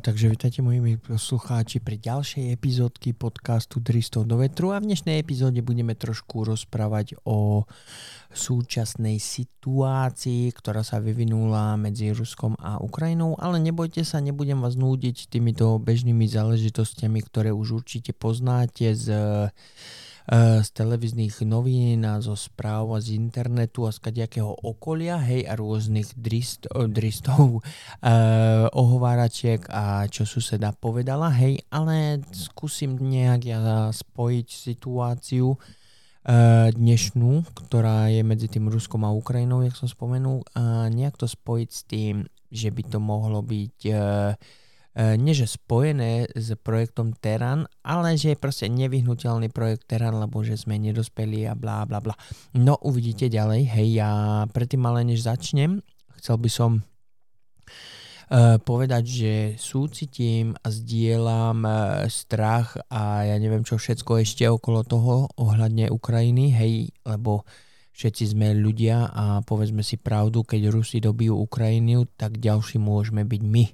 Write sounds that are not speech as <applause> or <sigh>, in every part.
takže vítajte moji poslucháči pri ďalšej epizódky podcastu 300 do vetru a v dnešnej epizóde budeme trošku rozprávať o súčasnej situácii, ktorá sa vyvinula medzi Ruskom a Ukrajinou, ale nebojte sa, nebudem vás núdiť týmito bežnými záležitostiami, ktoré už určite poznáte z z televíznych novín a zo správ a z internetu a z kadejakého okolia, hej, a rôznych drist, dristov, uh, ohováračiek a čo suseda povedala, hej, ale skúsim nejak ja spojiť situáciu uh, dnešnú, ktorá je medzi tým Ruskom a Ukrajinou, jak som spomenul, a nejak to spojiť s tým, že by to mohlo byť uh, E, nie že spojené s projektom Teran, ale že je proste nevyhnutelný projekt Teran, lebo že sme nedospeli a blá bla bla. No uvidíte ďalej, hej, ja predtým ale než začnem, chcel by som uh, povedať, že súcitím a zdieľam uh, strach a ja neviem čo všetko ešte okolo toho ohľadne Ukrajiny, hej, lebo všetci sme ľudia a povedzme si pravdu, keď Rusi dobijú Ukrajinu, tak ďalší môžeme byť my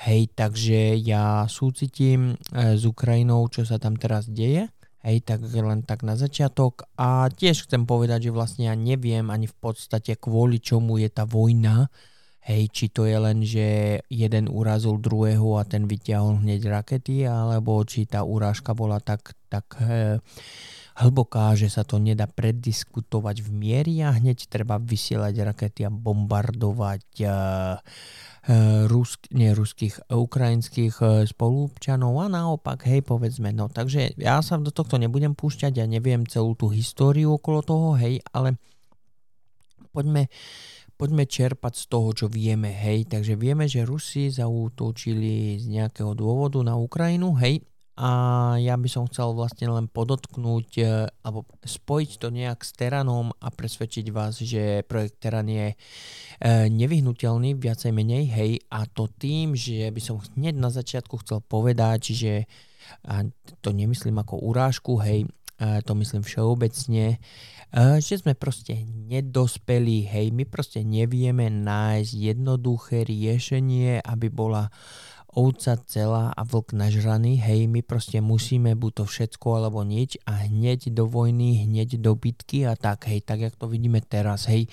Hej, takže ja súcitím e, s Ukrajinou, čo sa tam teraz deje. Hej, tak len tak na začiatok. A tiež chcem povedať, že vlastne ja neviem ani v podstate kvôli čomu je tá vojna. Hej, či to je len, že jeden urazil druhého a ten vyťahol hneď rakety, alebo či tá urážka bola tak, tak e, hlboká, že sa to nedá prediskutovať v miery a hneď treba vysielať rakety a bombardovať e, rusk, nie ruských, eh, ukrajinských eh, spolupčanov a naopak, hej, povedzme, no takže ja sa do tohto nebudem púšťať, ja neviem celú tú históriu okolo toho, hej, ale poďme, poďme čerpať z toho, čo vieme, hej, takže vieme, že Rusi zautočili z nejakého dôvodu na Ukrajinu, hej, a ja by som chcel vlastne len podotknúť e, alebo spojiť to nejak s Teranom a presvedčiť vás, že projekt Teran je e, nevyhnutelný, viacej menej, hej, a to tým, že by som hneď na začiatku chcel povedať, že a to nemyslím ako urážku, hej, to myslím všeobecne, e, že sme proste nedospeli, hej, my proste nevieme nájsť jednoduché riešenie, aby bola ovca celá a vlk nažraný, hej, my proste musíme buď to všetko alebo nič a hneď do vojny, hneď do bitky a tak, hej, tak jak to vidíme teraz, hej.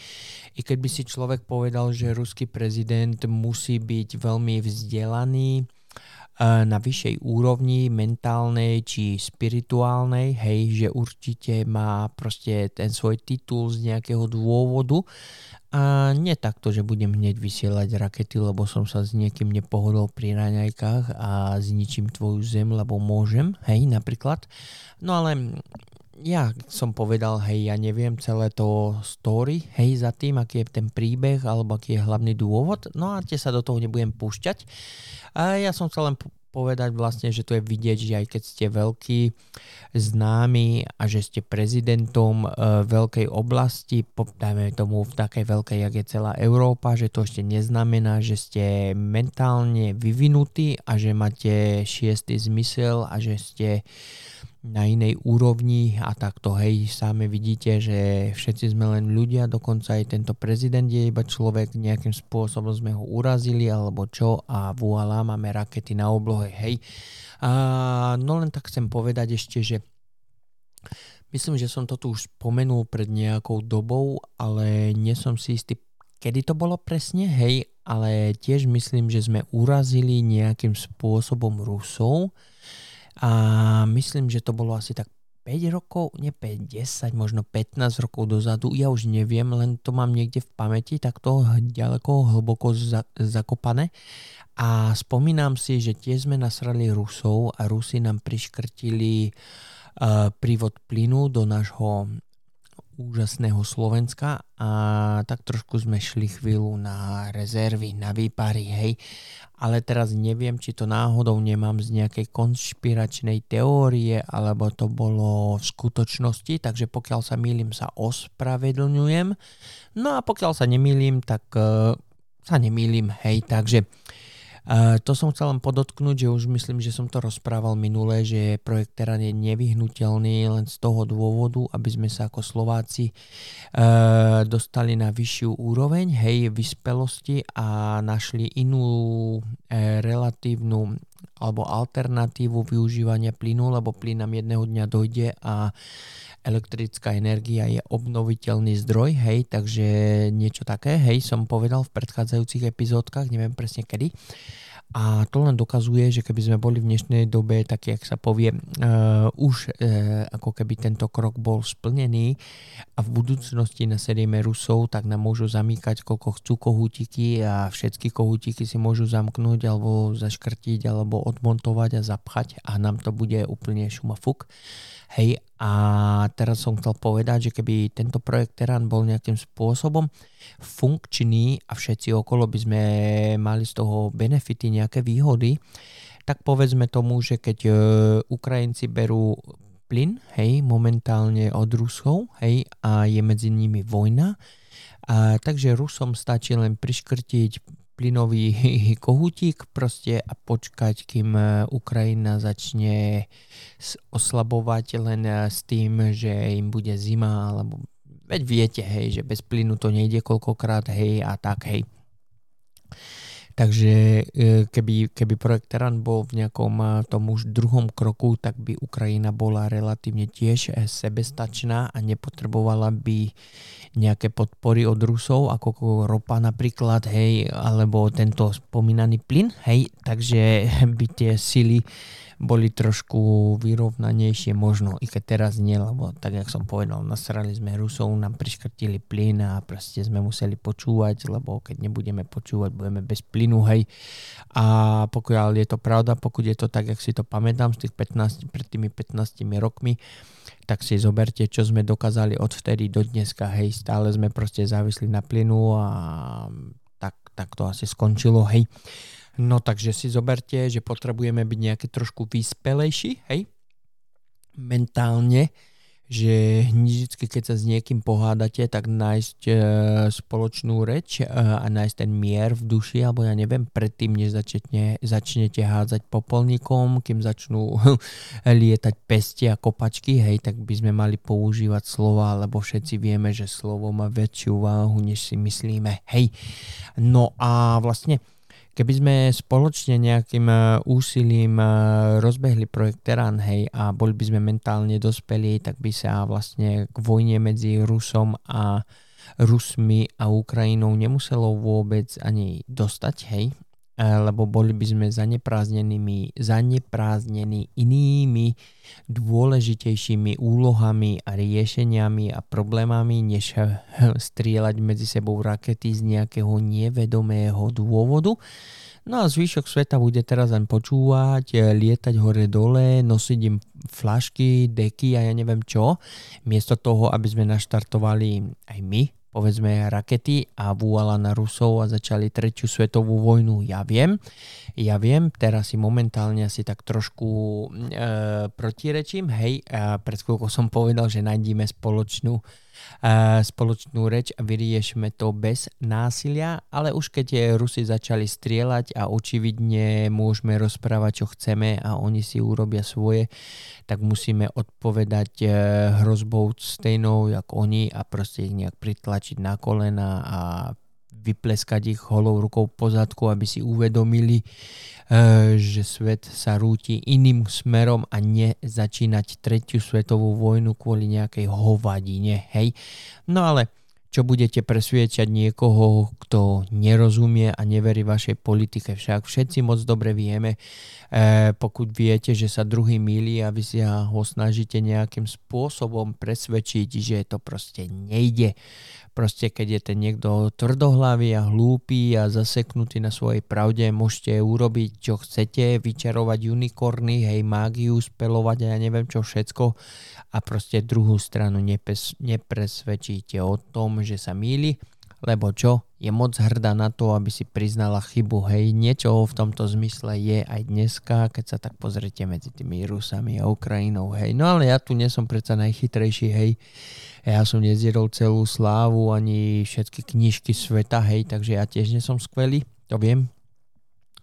I keď by si človek povedal, že ruský prezident musí byť veľmi vzdelaný, na vyššej úrovni mentálnej či spirituálnej, hej, že určite má proste ten svoj titul z nejakého dôvodu a nie takto, že budem hneď vysielať rakety, lebo som sa s niekým nepohodol pri raňajkách a zničím tvoju zem, lebo môžem, hej, napríklad. No ale ja som povedal, hej, ja neviem celé to story, hej, za tým, aký je ten príbeh, alebo aký je hlavný dôvod, no a tie sa do toho nebudem púšťať. A ja som chcel len povedať vlastne, že to je vidieť, že aj keď ste veľký známi a že ste prezidentom e, veľkej oblasti, dajme tomu v takej veľkej, jak je celá Európa, že to ešte neznamená, že ste mentálne vyvinutí a že máte šiestý zmysel a že ste na inej úrovni a takto hej, sami vidíte, že všetci sme len ľudia, dokonca aj tento prezident je iba človek, nejakým spôsobom sme ho urazili alebo čo a voilà, máme rakety na oblohe, hej. A, no len tak chcem povedať ešte, že myslím, že som to tu už spomenul pred nejakou dobou, ale nie som si istý, kedy to bolo presne, hej, ale tiež myslím, že sme urazili nejakým spôsobom Rusov, a myslím, že to bolo asi tak 5 rokov, nie 5, 10, možno 15 rokov dozadu, ja už neviem, len to mám niekde v pamäti, tak to ďaleko, hlboko za, zakopané. A spomínam si, že tiež sme nasrali Rusov a Rusi nám priškrtili uh, prívod plynu do nášho úžasného Slovenska a tak trošku sme šli chvíľu na rezervy, na výpary, hej. Ale teraz neviem, či to náhodou nemám z nejakej konšpiračnej teórie, alebo to bolo v skutočnosti, takže pokiaľ sa milím, sa ospravedlňujem. No a pokiaľ sa nemýlim, tak uh, sa nemýlim, hej, takže to som chcel len podotknúť, že už myslím, že som to rozprával minule, že projekt Terán je nevyhnutelný len z toho dôvodu, aby sme sa ako Slováci uh, dostali na vyššiu úroveň, hej, vyspelosti a našli inú uh, relatívnu alebo alternatívu využívania plynu, lebo plyn nám jedného dňa dojde a elektrická energia je obnoviteľný zdroj, hej, takže niečo také, hej, som povedal v predchádzajúcich epizódkach, neviem presne kedy. A to len dokazuje, že keby sme boli v dnešnej dobe, tak jak sa povie, uh, už uh, ako keby tento krok bol splnený a v budúcnosti nasedieme Rusov, tak nám môžu zamýkať koľko chcú kohútiky a všetky kohútiky si môžu zamknúť alebo zaškrtiť alebo odmontovať a zapchať a nám to bude úplne šumafuk. Hej, a teraz som chcel povedať, že keby tento projekt Terán bol nejakým spôsobom funkčný a všetci okolo by sme mali z toho benefity, nejaké výhody, tak povedzme tomu, že keď e, Ukrajinci berú plyn, hej, momentálne od Rusov, hej, a je medzi nimi vojna, a, takže Rusom stačí len priškrtiť plynový <laughs> kohútik proste a počkať, kým e, Ukrajina začne oslabovať len e, s tým, že im bude zima, alebo veď viete, hej, že bez plynu to nejde koľkokrát, hej, a tak, hej. Takže e, keby, keby projekt Terán bol v nejakom tom už druhom kroku, tak by Ukrajina bola relatívne tiež sebestačná a nepotrebovala by nejaké podpory od Rusov, ako ropa napríklad, hej, alebo tento spomínaný plyn, hej, takže by tie sily boli trošku vyrovnanejšie možno, i keď teraz nie, lebo tak, jak som povedal, nasrali sme Rusov, nám priškrtili plyn a proste sme museli počúvať, lebo keď nebudeme počúvať, budeme bez plynu, hej. A pokiaľ je to pravda, pokud je to tak, jak si to pamätám z tých 15, pred tými 15 rokmi, tak si zoberte, čo sme dokázali od vtedy do dneska, hej, stále sme proste závisli na plynu a tak, tak to asi skončilo, hej. No takže si zoberte, že potrebujeme byť nejaké trošku vyspelejší, hej? Mentálne, že vždy, keď sa s niekým pohádate, tak nájsť e, spoločnú reč e, a nájsť ten mier v duši, alebo ja neviem, predtým, než začne, začnete hádzať popolníkom, kým začnú <laughs> lietať pesti a kopačky, hej, tak by sme mali používať slova, lebo všetci vieme, že slovo má väčšiu váhu, než si myslíme, hej. No a vlastne Keby sme spoločne nejakým e, úsilím e, rozbehli projekt Terán, hej, a boli by sme mentálne dospelí, tak by sa vlastne k vojne medzi Rusom a Rusmi a Ukrajinou nemuselo vôbec ani dostať, hej, lebo boli by sme zaneprázdnenými, zaneprázdnení inými dôležitejšími úlohami a riešeniami a problémami, než strieľať medzi sebou rakety z nejakého nevedomého dôvodu. No a zvyšok sveta bude teraz len počúvať, e, lietať hore-dole, nosiť im flašky, deky a ja neviem čo, miesto toho, aby sme naštartovali aj my povedzme rakety a vúala na Rusov a začali tretiu svetovú vojnu. Ja viem, ja viem, teraz si momentálne asi tak trošku e, protirečím, hej, a pred chvíľkou som povedal, že nájdeme spoločnú spoločnú reč a vyriešme to bez násilia, ale už keď Rusi začali strieľať a očividne môžeme rozprávať, čo chceme a oni si urobia svoje, tak musíme odpovedať e, hrozbou stejnou, jak oni a proste ich nejak pritlačiť na kolena a vypleskať ich holou rukou po zadku, aby si uvedomili, eh, že svet sa rúti iným smerom a nezačínať tretiu svetovú vojnu kvôli nejakej hovadine. Hej? No ale čo budete presviečať niekoho, kto nerozumie a neverí vašej politike. Však všetci moc dobre vieme, e, pokud viete, že sa druhý milí a vy si ho snažíte nejakým spôsobom presvedčiť, že to proste nejde. Proste keď je ten niekto tvrdohlavý a hlúpy a zaseknutý na svojej pravde, môžete urobiť čo chcete, vyčarovať unikorny, hej, mágiu, spelovať a ja neviem čo všetko a proste druhú stranu nepresvedčíte o tom, že sa míli, lebo čo? Je moc hrdá na to, aby si priznala chybu. Hej, niečo v tomto zmysle je aj dneska, keď sa tak pozrite medzi tými Rusami a Ukrajinou. Hej, no ale ja tu nie som predsa najchytrejší, hej. Ja som nezjedol celú slávu ani všetky knižky sveta, hej, takže ja tiež nie som skvelý, to viem.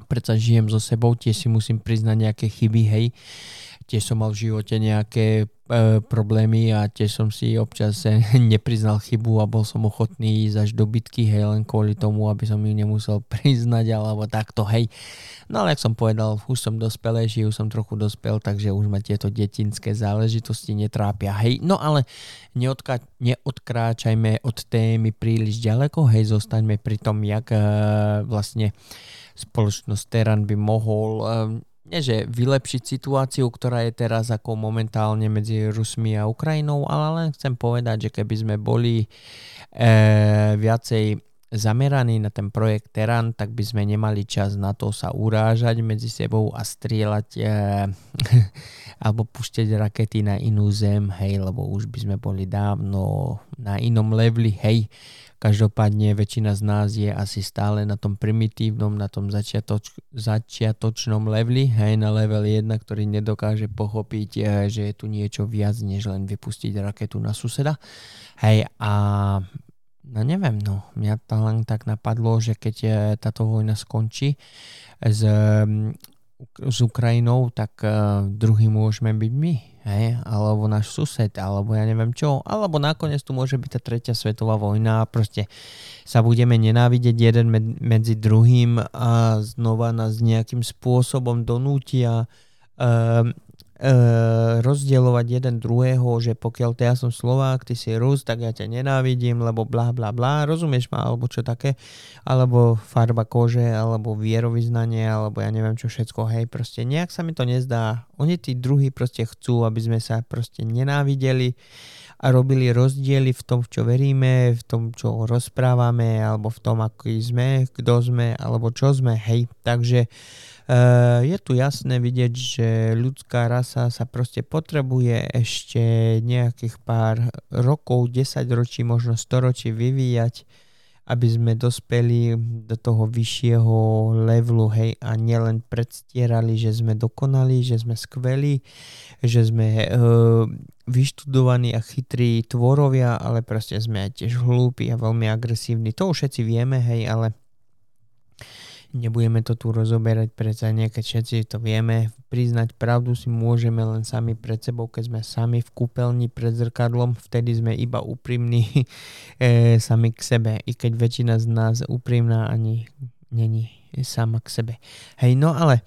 predsa žijem so sebou, tiež si musím priznať nejaké chyby, hej. Tiež som mal v živote nejaké e, problémy a tiež som si občas e, <laughs> nepriznal chybu a bol som ochotný ísť až do bitky, hej, len kvôli tomu, aby som ju nemusel <laughs> priznať alebo takto, hej. No ale jak som povedal, už som dospelejší, už som trochu dospel, takže už ma tieto detinské záležitosti netrápia, hej. No ale neodka- neodkráčajme od témy príliš ďaleko, hej, zostaňme pri tom, jak e, vlastne spoločnosť Teran by mohol um, nie že vylepšiť situáciu, ktorá je teraz ako momentálne medzi Rusmi a Ukrajinou, ale len chcem povedať, že keby sme boli e, viacej zameraní na ten projekt Teran, tak by sme nemali čas na to sa urážať medzi sebou a strieľať e, <laughs> alebo pušťať rakety na inú zem, hej, lebo už by sme boli dávno na inom leveli, hej. Každopádne väčšina z nás je asi stále na tom primitívnom, na tom začiatoč, začiatočnom leveli, hej, na level 1, ktorý nedokáže pochopiť, eh, že je tu niečo viac, než len vypustiť raketu na suseda. Hej, a no neviem, no, mňa to len tak napadlo, že keď eh, táto vojna skončí s, mm, s Ukrajinou, tak uh, druhý môžeme byť my hej, alebo náš sused, alebo ja neviem čo, alebo nakoniec tu môže byť tá tretia svetová vojna a proste sa budeme nenávidieť jeden med- medzi druhým a znova nás nejakým spôsobom donútia e, rozdielovať jeden druhého, že pokiaľ ty ja som Slovák, ty si Rus, tak ja ťa nenávidím, lebo bla bla bla, rozumieš ma, alebo čo také, alebo farba kože, alebo vierovýznanie, alebo ja neviem čo všetko, hej, proste nejak sa mi to nezdá. Oni tí druhí proste chcú, aby sme sa proste nenávideli a robili rozdiely v tom, v čo veríme, v tom, čo rozprávame, alebo v tom, aký sme, kto sme, alebo čo sme, hej. Takže je tu jasné vidieť, že ľudská rasa sa proste potrebuje ešte nejakých pár rokov, 10 ročí, možno 100 ročí vyvíjať, aby sme dospeli do toho vyššieho levelu, hej, a nielen predstierali, že sme dokonali, že sme skvelí, že sme uh, vyštudovaní a chytrí tvorovia, ale proste sme aj tiež hlúpi a veľmi agresívni. To už všetci vieme, hej, ale Nebudeme to tu rozoberať, predsa nie, keď všetci to vieme. Priznať pravdu si môžeme len sami pred sebou, keď sme sami v kúpeľni pred zrkadlom, vtedy sme iba úprimní <laughs> e, sami k sebe. I keď väčšina z nás úprimná ani není sama k sebe. Hej, no ale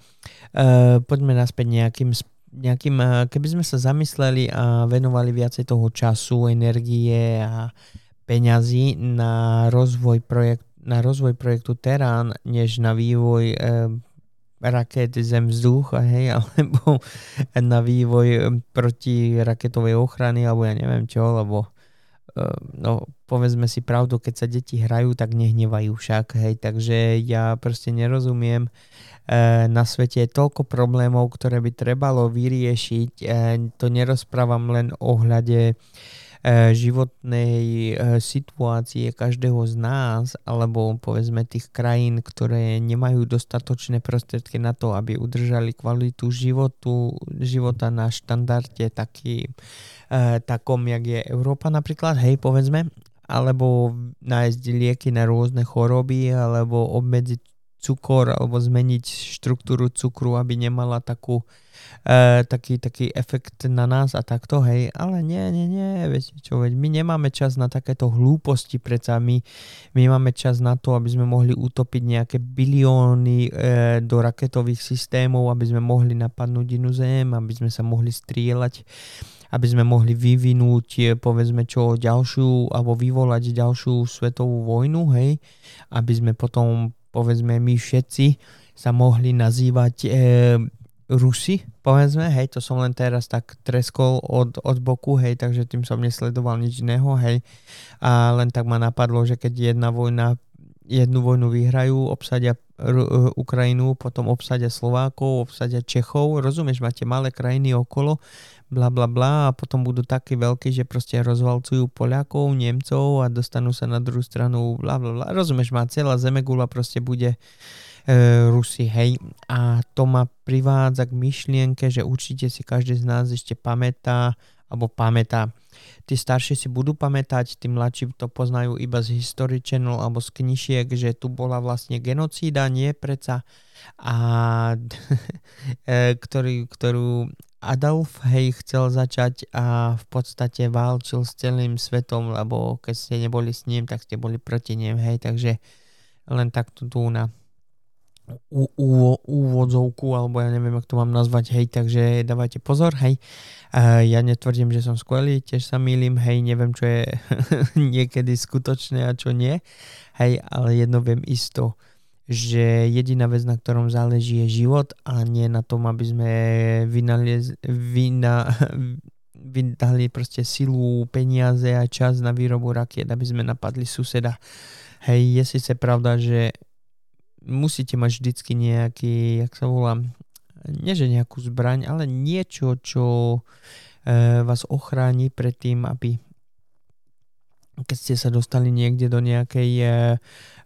e, poďme naspäť nejakým nejakým, e, keby sme sa zamysleli a venovali viacej toho času, energie a peňazí na rozvoj projekt, na rozvoj projektu Terán, než na vývoj e, raket zem vzduch, hej, <laughs> alebo na vývoj eh, proti raketovej ochrany, alebo ja neviem čo, lebo e, no, povedzme si pravdu, keď sa deti hrajú, tak nehnevajú však, hej, takže ja proste nerozumiem, na svete je toľko problémov, ktoré by trebalo vyriešiť, to nerozprávam len ohľade životnej e, situácie každého z nás, alebo povedzme tých krajín, ktoré nemajú dostatočné prostriedky na to, aby udržali kvalitu životu, života na štandarde taký, e, takom, jak je Európa napríklad, hej, povedzme, alebo nájsť lieky na rôzne choroby, alebo obmedziť cukor, alebo zmeniť štruktúru cukru, aby nemala takú e, taký, taký efekt na nás a takto, hej, ale nie, nie, nie, viete čo, veď my nemáme čas na takéto hlúposti, predsa. My, my máme čas na to, aby sme mohli utopiť nejaké bilióny e, do raketových systémov, aby sme mohli napadnúť inú zem, aby sme sa mohli strieľať aby sme mohli vyvinúť e, povedzme čo ďalšiu alebo vyvolať ďalšiu svetovú vojnu, hej, aby sme potom povedzme my všetci sa mohli nazývať e, Rusi, povedzme, hej, to som len teraz tak treskol od, od boku, hej, takže tým som nesledoval nič iného, hej. A len tak ma napadlo, že keď jedna vojna, jednu vojnu vyhrajú, obsadia R- Ukrajinu, potom obsadia Slovákov, obsadia Čechov, rozumieš, máte malé krajiny okolo, bla bla bla a potom budú takí veľkí, že proste rozvalcujú Poliakov, Nemcov a dostanú sa na druhú stranu, bla bla bla, rozumieš, má celá Zemegula proste bude e, Rusi, hej. A to ma privádza k myšlienke, že určite si každý z nás ešte pamätá, alebo pamätá. Tí starší si budú pamätať, tí mladší to poznajú iba z History Channel alebo z knižiek, že tu bola vlastne genocída, nie preca, a <laughs> e, ktorý, ktorú Adolf hej chcel začať a v podstate válčil s celým svetom, lebo keď ste neboli s ním, tak ste boli proti ním, hej, takže len takto tu na úvodzovku, alebo ja neviem, ako to mám nazvať, hej, takže dávajte pozor, hej. Ja netvrdím, že som skvelý, tiež sa milím, hej, neviem, čo je <laughs> niekedy skutočné a čo nie, hej, ale jedno viem isto, že jediná vec, na ktorom záleží, je život a nie na tom, aby sme vynaliez, vyna, <laughs> vydali proste silu, peniaze a čas na výrobu rakiet, aby sme napadli suseda. Hej, je síce pravda, že musíte mať vždycky nejaký, jak sa volá, nie že nejakú zbraň, ale niečo, čo e, vás ochráni pred tým, aby keď ste sa dostali niekde do nejakej e,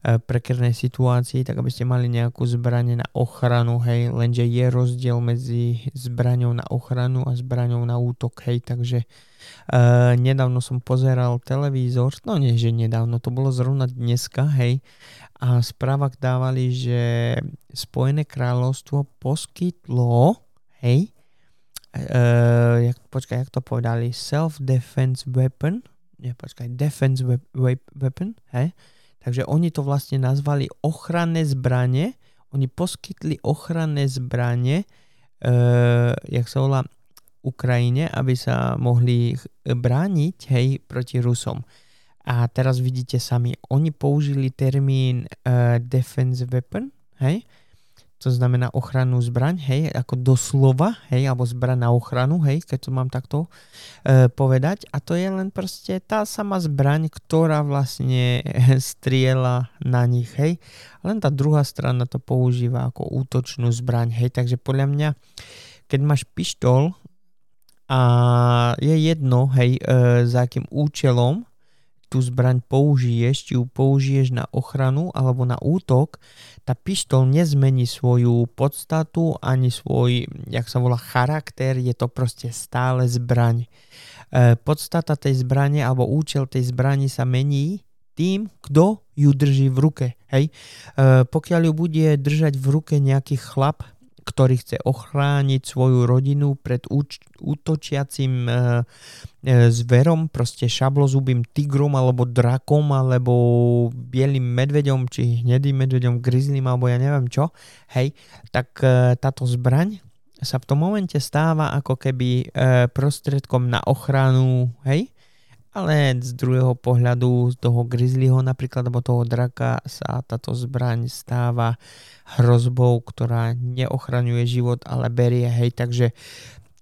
prekernej situácii, tak aby ste mali nejakú zbraň na ochranu, hej, lenže je rozdiel medzi zbraňou na ochranu a zbraňou na útok, hej, takže e, nedávno som pozeral televízor, no nie, že nedávno, to bolo zrovna dneska, hej, a správach dávali, že Spojené kráľovstvo poskytlo, hej, uh, počkaj, jak to povedali, self-defense weapon, nie, počkaj, defense weapon, hej, takže oni to vlastne nazvali ochranné zbranie, oni poskytli ochranné zbranie, uh, jak sa volá, Ukrajine, aby sa mohli brániť, hej, proti Rusom. A teraz vidíte sami, oni použili termín uh, defense weapon, hej, to znamená ochrannú zbraň, hej, ako doslova, hej, alebo zbraň na ochranu, hej, keď to mám takto uh, povedať. A to je len proste tá sama zbraň, ktorá vlastne <laughs> striela na nich, hej. Len tá druhá strana to používa ako útočnú zbraň, hej. Takže podľa mňa, keď máš pištol a je jedno, hej, uh, za akým účelom, tú zbraň použiješ, či ju použiješ na ochranu alebo na útok, tá pištol nezmení svoju podstatu ani svoj, jak sa volá, charakter, je to proste stále zbraň. E, podstata tej zbrane alebo účel tej zbrani sa mení tým, kto ju drží v ruke. Hej? E, pokiaľ ju bude držať v ruke nejaký chlap, ktorý chce ochrániť svoju rodinu pred úč- útočiacim e, e, zverom, proste šablozubým tigrom alebo drakom alebo bielým medveďom či hnedým medveďom, grizzlym alebo ja neviem čo, hej, tak e, táto zbraň sa v tom momente stáva ako keby e, prostriedkom na ochranu, hej, ale z druhého pohľadu z toho grizzlyho napríklad, alebo toho draka sa táto zbraň stáva hrozbou, ktorá neochraňuje život, ale berie, hej, takže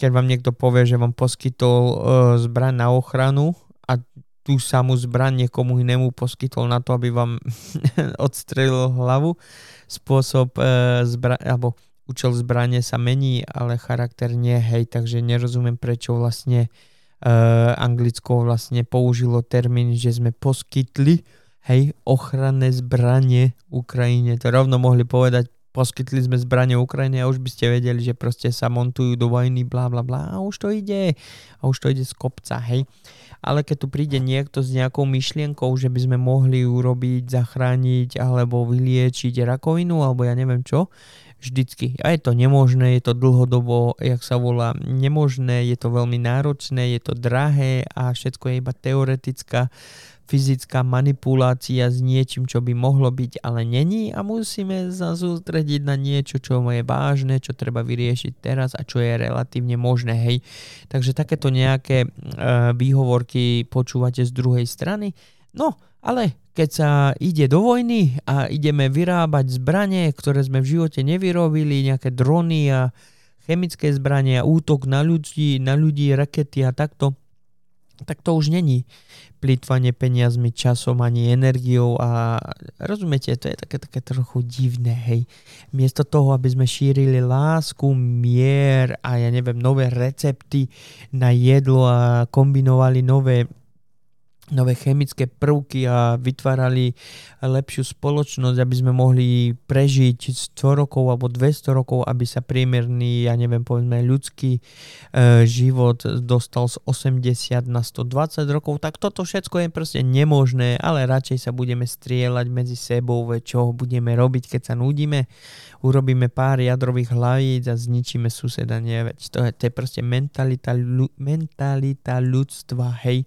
keď vám niekto povie, že vám poskytol uh, zbraň na ochranu a tú samú zbraň niekomu inému poskytol na to, aby vám <laughs> odstrelil hlavu, spôsob uh, zbra- alebo účel zbranie sa mení, ale charakter nie, hej, takže nerozumiem, prečo vlastne Anglicko vlastne použilo termín, že sme poskytli hej, ochranné zbranie Ukrajine. To rovno mohli povedať, poskytli sme zbranie Ukrajine a už by ste vedeli, že proste sa montujú do vojny, bla bla bla a už to ide. A už to ide z kopca, hej. Ale keď tu príde niekto s nejakou myšlienkou, že by sme mohli urobiť, zachrániť alebo vyliečiť rakovinu alebo ja neviem čo, vždycky. A je to nemožné, je to dlhodobo, jak sa volá, nemožné, je to veľmi náročné, je to drahé a všetko je iba teoretická fyzická manipulácia s niečím, čo by mohlo byť, ale není a musíme sa sústrediť na niečo, čo je vážne, čo treba vyriešiť teraz a čo je relatívne možné, hej. Takže takéto nejaké e, výhovorky počúvate z druhej strany. No, ale keď sa ide do vojny a ideme vyrábať zbranie, ktoré sme v živote nevyrobili, nejaké drony a chemické zbranie a útok na ľudí, na ľudí, rakety a takto, tak to už není plýtvanie peniazmi, časom ani energiou a rozumiete, to je také, také trochu divné, hej. Miesto toho, aby sme šírili lásku, mier a ja neviem, nové recepty na jedlo a kombinovali nové nové chemické prvky a vytvárali lepšiu spoločnosť, aby sme mohli prežiť 100 rokov alebo 200 rokov, aby sa priemerný, ja neviem, povedzme ľudský e, život dostal z 80 na 120 rokov, tak toto všetko je proste nemožné, ale radšej sa budeme strieľať medzi sebou, čo budeme robiť, keď sa nudíme, urobíme pár jadrových hlavíc a zničíme suseda, nie, veď to je, to je proste mentalita, mentalita ľudstva, hej,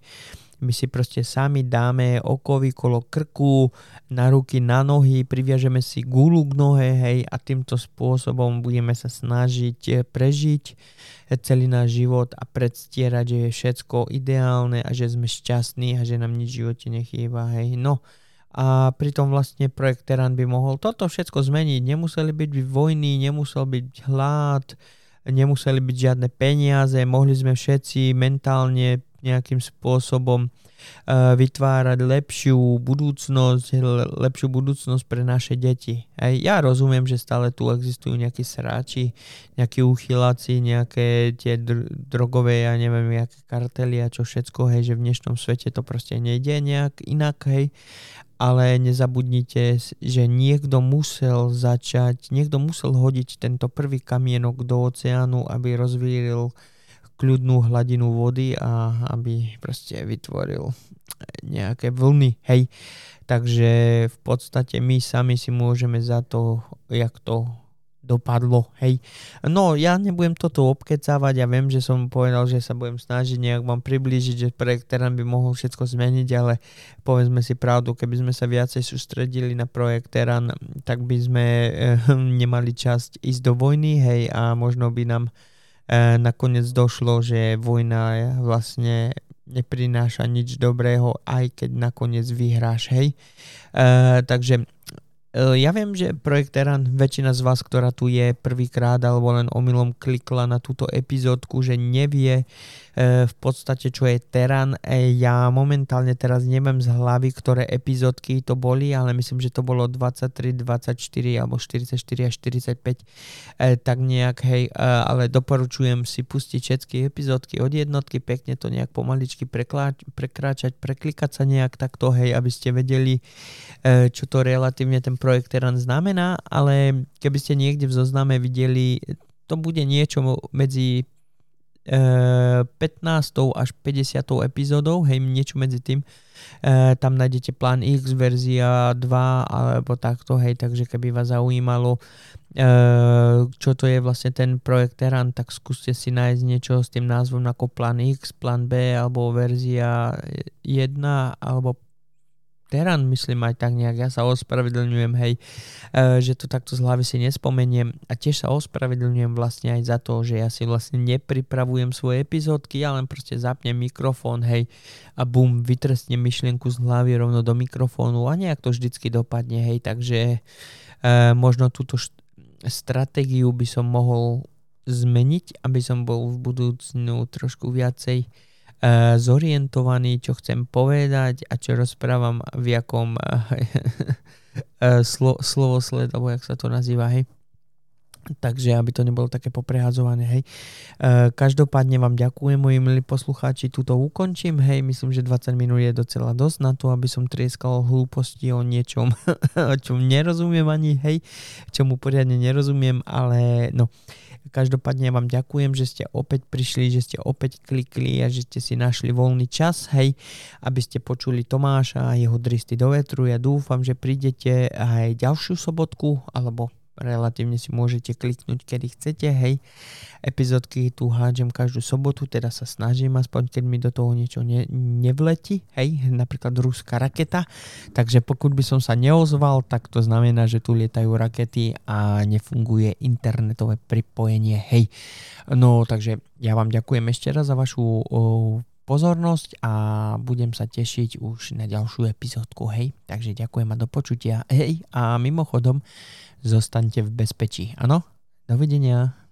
my si proste sami dáme okovy kolo krku, na ruky, na nohy, priviažeme si gulu k nohe, hej, a týmto spôsobom budeme sa snažiť eh, prežiť eh, celý náš život a predstierať, že je všetko ideálne a že sme šťastní a že nám nič v živote nechýba, hej. No, a pritom vlastne projekt Teran by mohol toto všetko zmeniť. Nemuseli byť vojny, nemusel byť hlad, nemuseli byť žiadne peniaze, mohli sme všetci mentálne nejakým spôsobom uh, vytvárať lepšiu budúcnosť, lepšiu budúcnosť pre naše deti. Aj ja rozumiem, že stále tu existujú nejakí sráči, nejakí uchyláci, nejaké tie dr- drogové, ja neviem, nejaké kartely a čo všetko, hej, že v dnešnom svete to proste nejde nejak inak, hej, ale nezabudnite, že niekto musel začať, niekto musel hodiť tento prvý kamienok do oceánu, aby rozvíril kľudnú hladinu vody a aby proste vytvoril nejaké vlny, hej. Takže v podstate my sami si môžeme za to, jak to dopadlo, hej. No, ja nebudem toto obkecávať, ja viem, že som povedal, že sa budem snažiť nejak vám priblížiť, že projekt Teran by mohol všetko zmeniť, ale povedzme si pravdu, keby sme sa viacej sústredili na projekt Teran, tak by sme e, <laughs> nemali časť ísť do vojny, hej, a možno by nám nakoniec došlo, že vojna vlastne neprináša nič dobrého, aj keď nakoniec vyhráš, hej. E, takže e, ja viem, že projekt Teran, väčšina z vás, ktorá tu je prvýkrát alebo len omylom klikla na túto epizódku, že nevie, E, v podstate čo je Teran. E, ja momentálne teraz neviem z hlavy, ktoré epizódky to boli, ale myslím, že to bolo 23, 24 alebo 44 až 45, e, tak nejak, hej, ale doporučujem si pustiť všetky epizódky od jednotky, pekne to nejak pomaličky prekráčať, preklikať sa nejak takto, hej, aby ste vedeli, čo to relatívne ten projekt Teran znamená, ale keby ste niekde v zozname videli to bude niečo medzi 15. až 50. epizódou, hej, niečo medzi tým. E, tam nájdete plán X, verzia 2 alebo takto, hej, takže keby vás zaujímalo, e, čo to je vlastne ten projekt Teran, tak skúste si nájsť niečo s tým názvom ako plán X, plán B alebo verzia 1 alebo Teran, myslím aj tak nejak, ja sa ospravedlňujem, hej, e, že to takto z hlavy si nespomeniem. A tiež sa ospravedlňujem vlastne aj za to, že ja si vlastne nepripravujem svoje epizódky, ja len proste zapnem mikrofón, hej, a bum, vytrestnem myšlienku z hlavy rovno do mikrofónu a nejak to vždycky dopadne, hej, takže e, možno túto št- stratégiu by som mohol zmeniť, aby som bol v budúcnu trošku viacej zorientovaný, čo chcem povedať a čo rozprávam v jakom uh, slo, slovosled, alebo jak sa to nazýva, hej. Takže aby to nebolo také poprehadzované, hej. E, každopádne vám ďakujem, moji milí poslucháči, túto ukončím, hej, myslím, že 20 minút je docela dosť na to, aby som trieskal hlúposti o niečom, <laughs> o čom nerozumiem ani, hej, čomu poriadne nerozumiem, ale no, Každopádne vám ďakujem, že ste opäť prišli, že ste opäť klikli a že ste si našli voľný čas, hej, aby ste počuli Tomáša a jeho dristy do vetru. Ja dúfam, že prídete aj ďalšiu sobotku, alebo relatívne si môžete kliknúť, kedy chcete, hej. Epizódky tu hádžem každú sobotu, teda sa snažím aspoň, keď mi do toho niečo ne, nevletí, hej, napríklad ruská raketa, takže pokud by som sa neozval, tak to znamená, že tu lietajú rakety a nefunguje internetové pripojenie, hej. No, takže ja vám ďakujem ešte raz za vašu o, pozornosť a budem sa tešiť už na ďalšiu epizódku, hej. Takže ďakujem a do počutia, hej. A mimochodom, zostaňte v bezpečí. Áno? Dovidenia.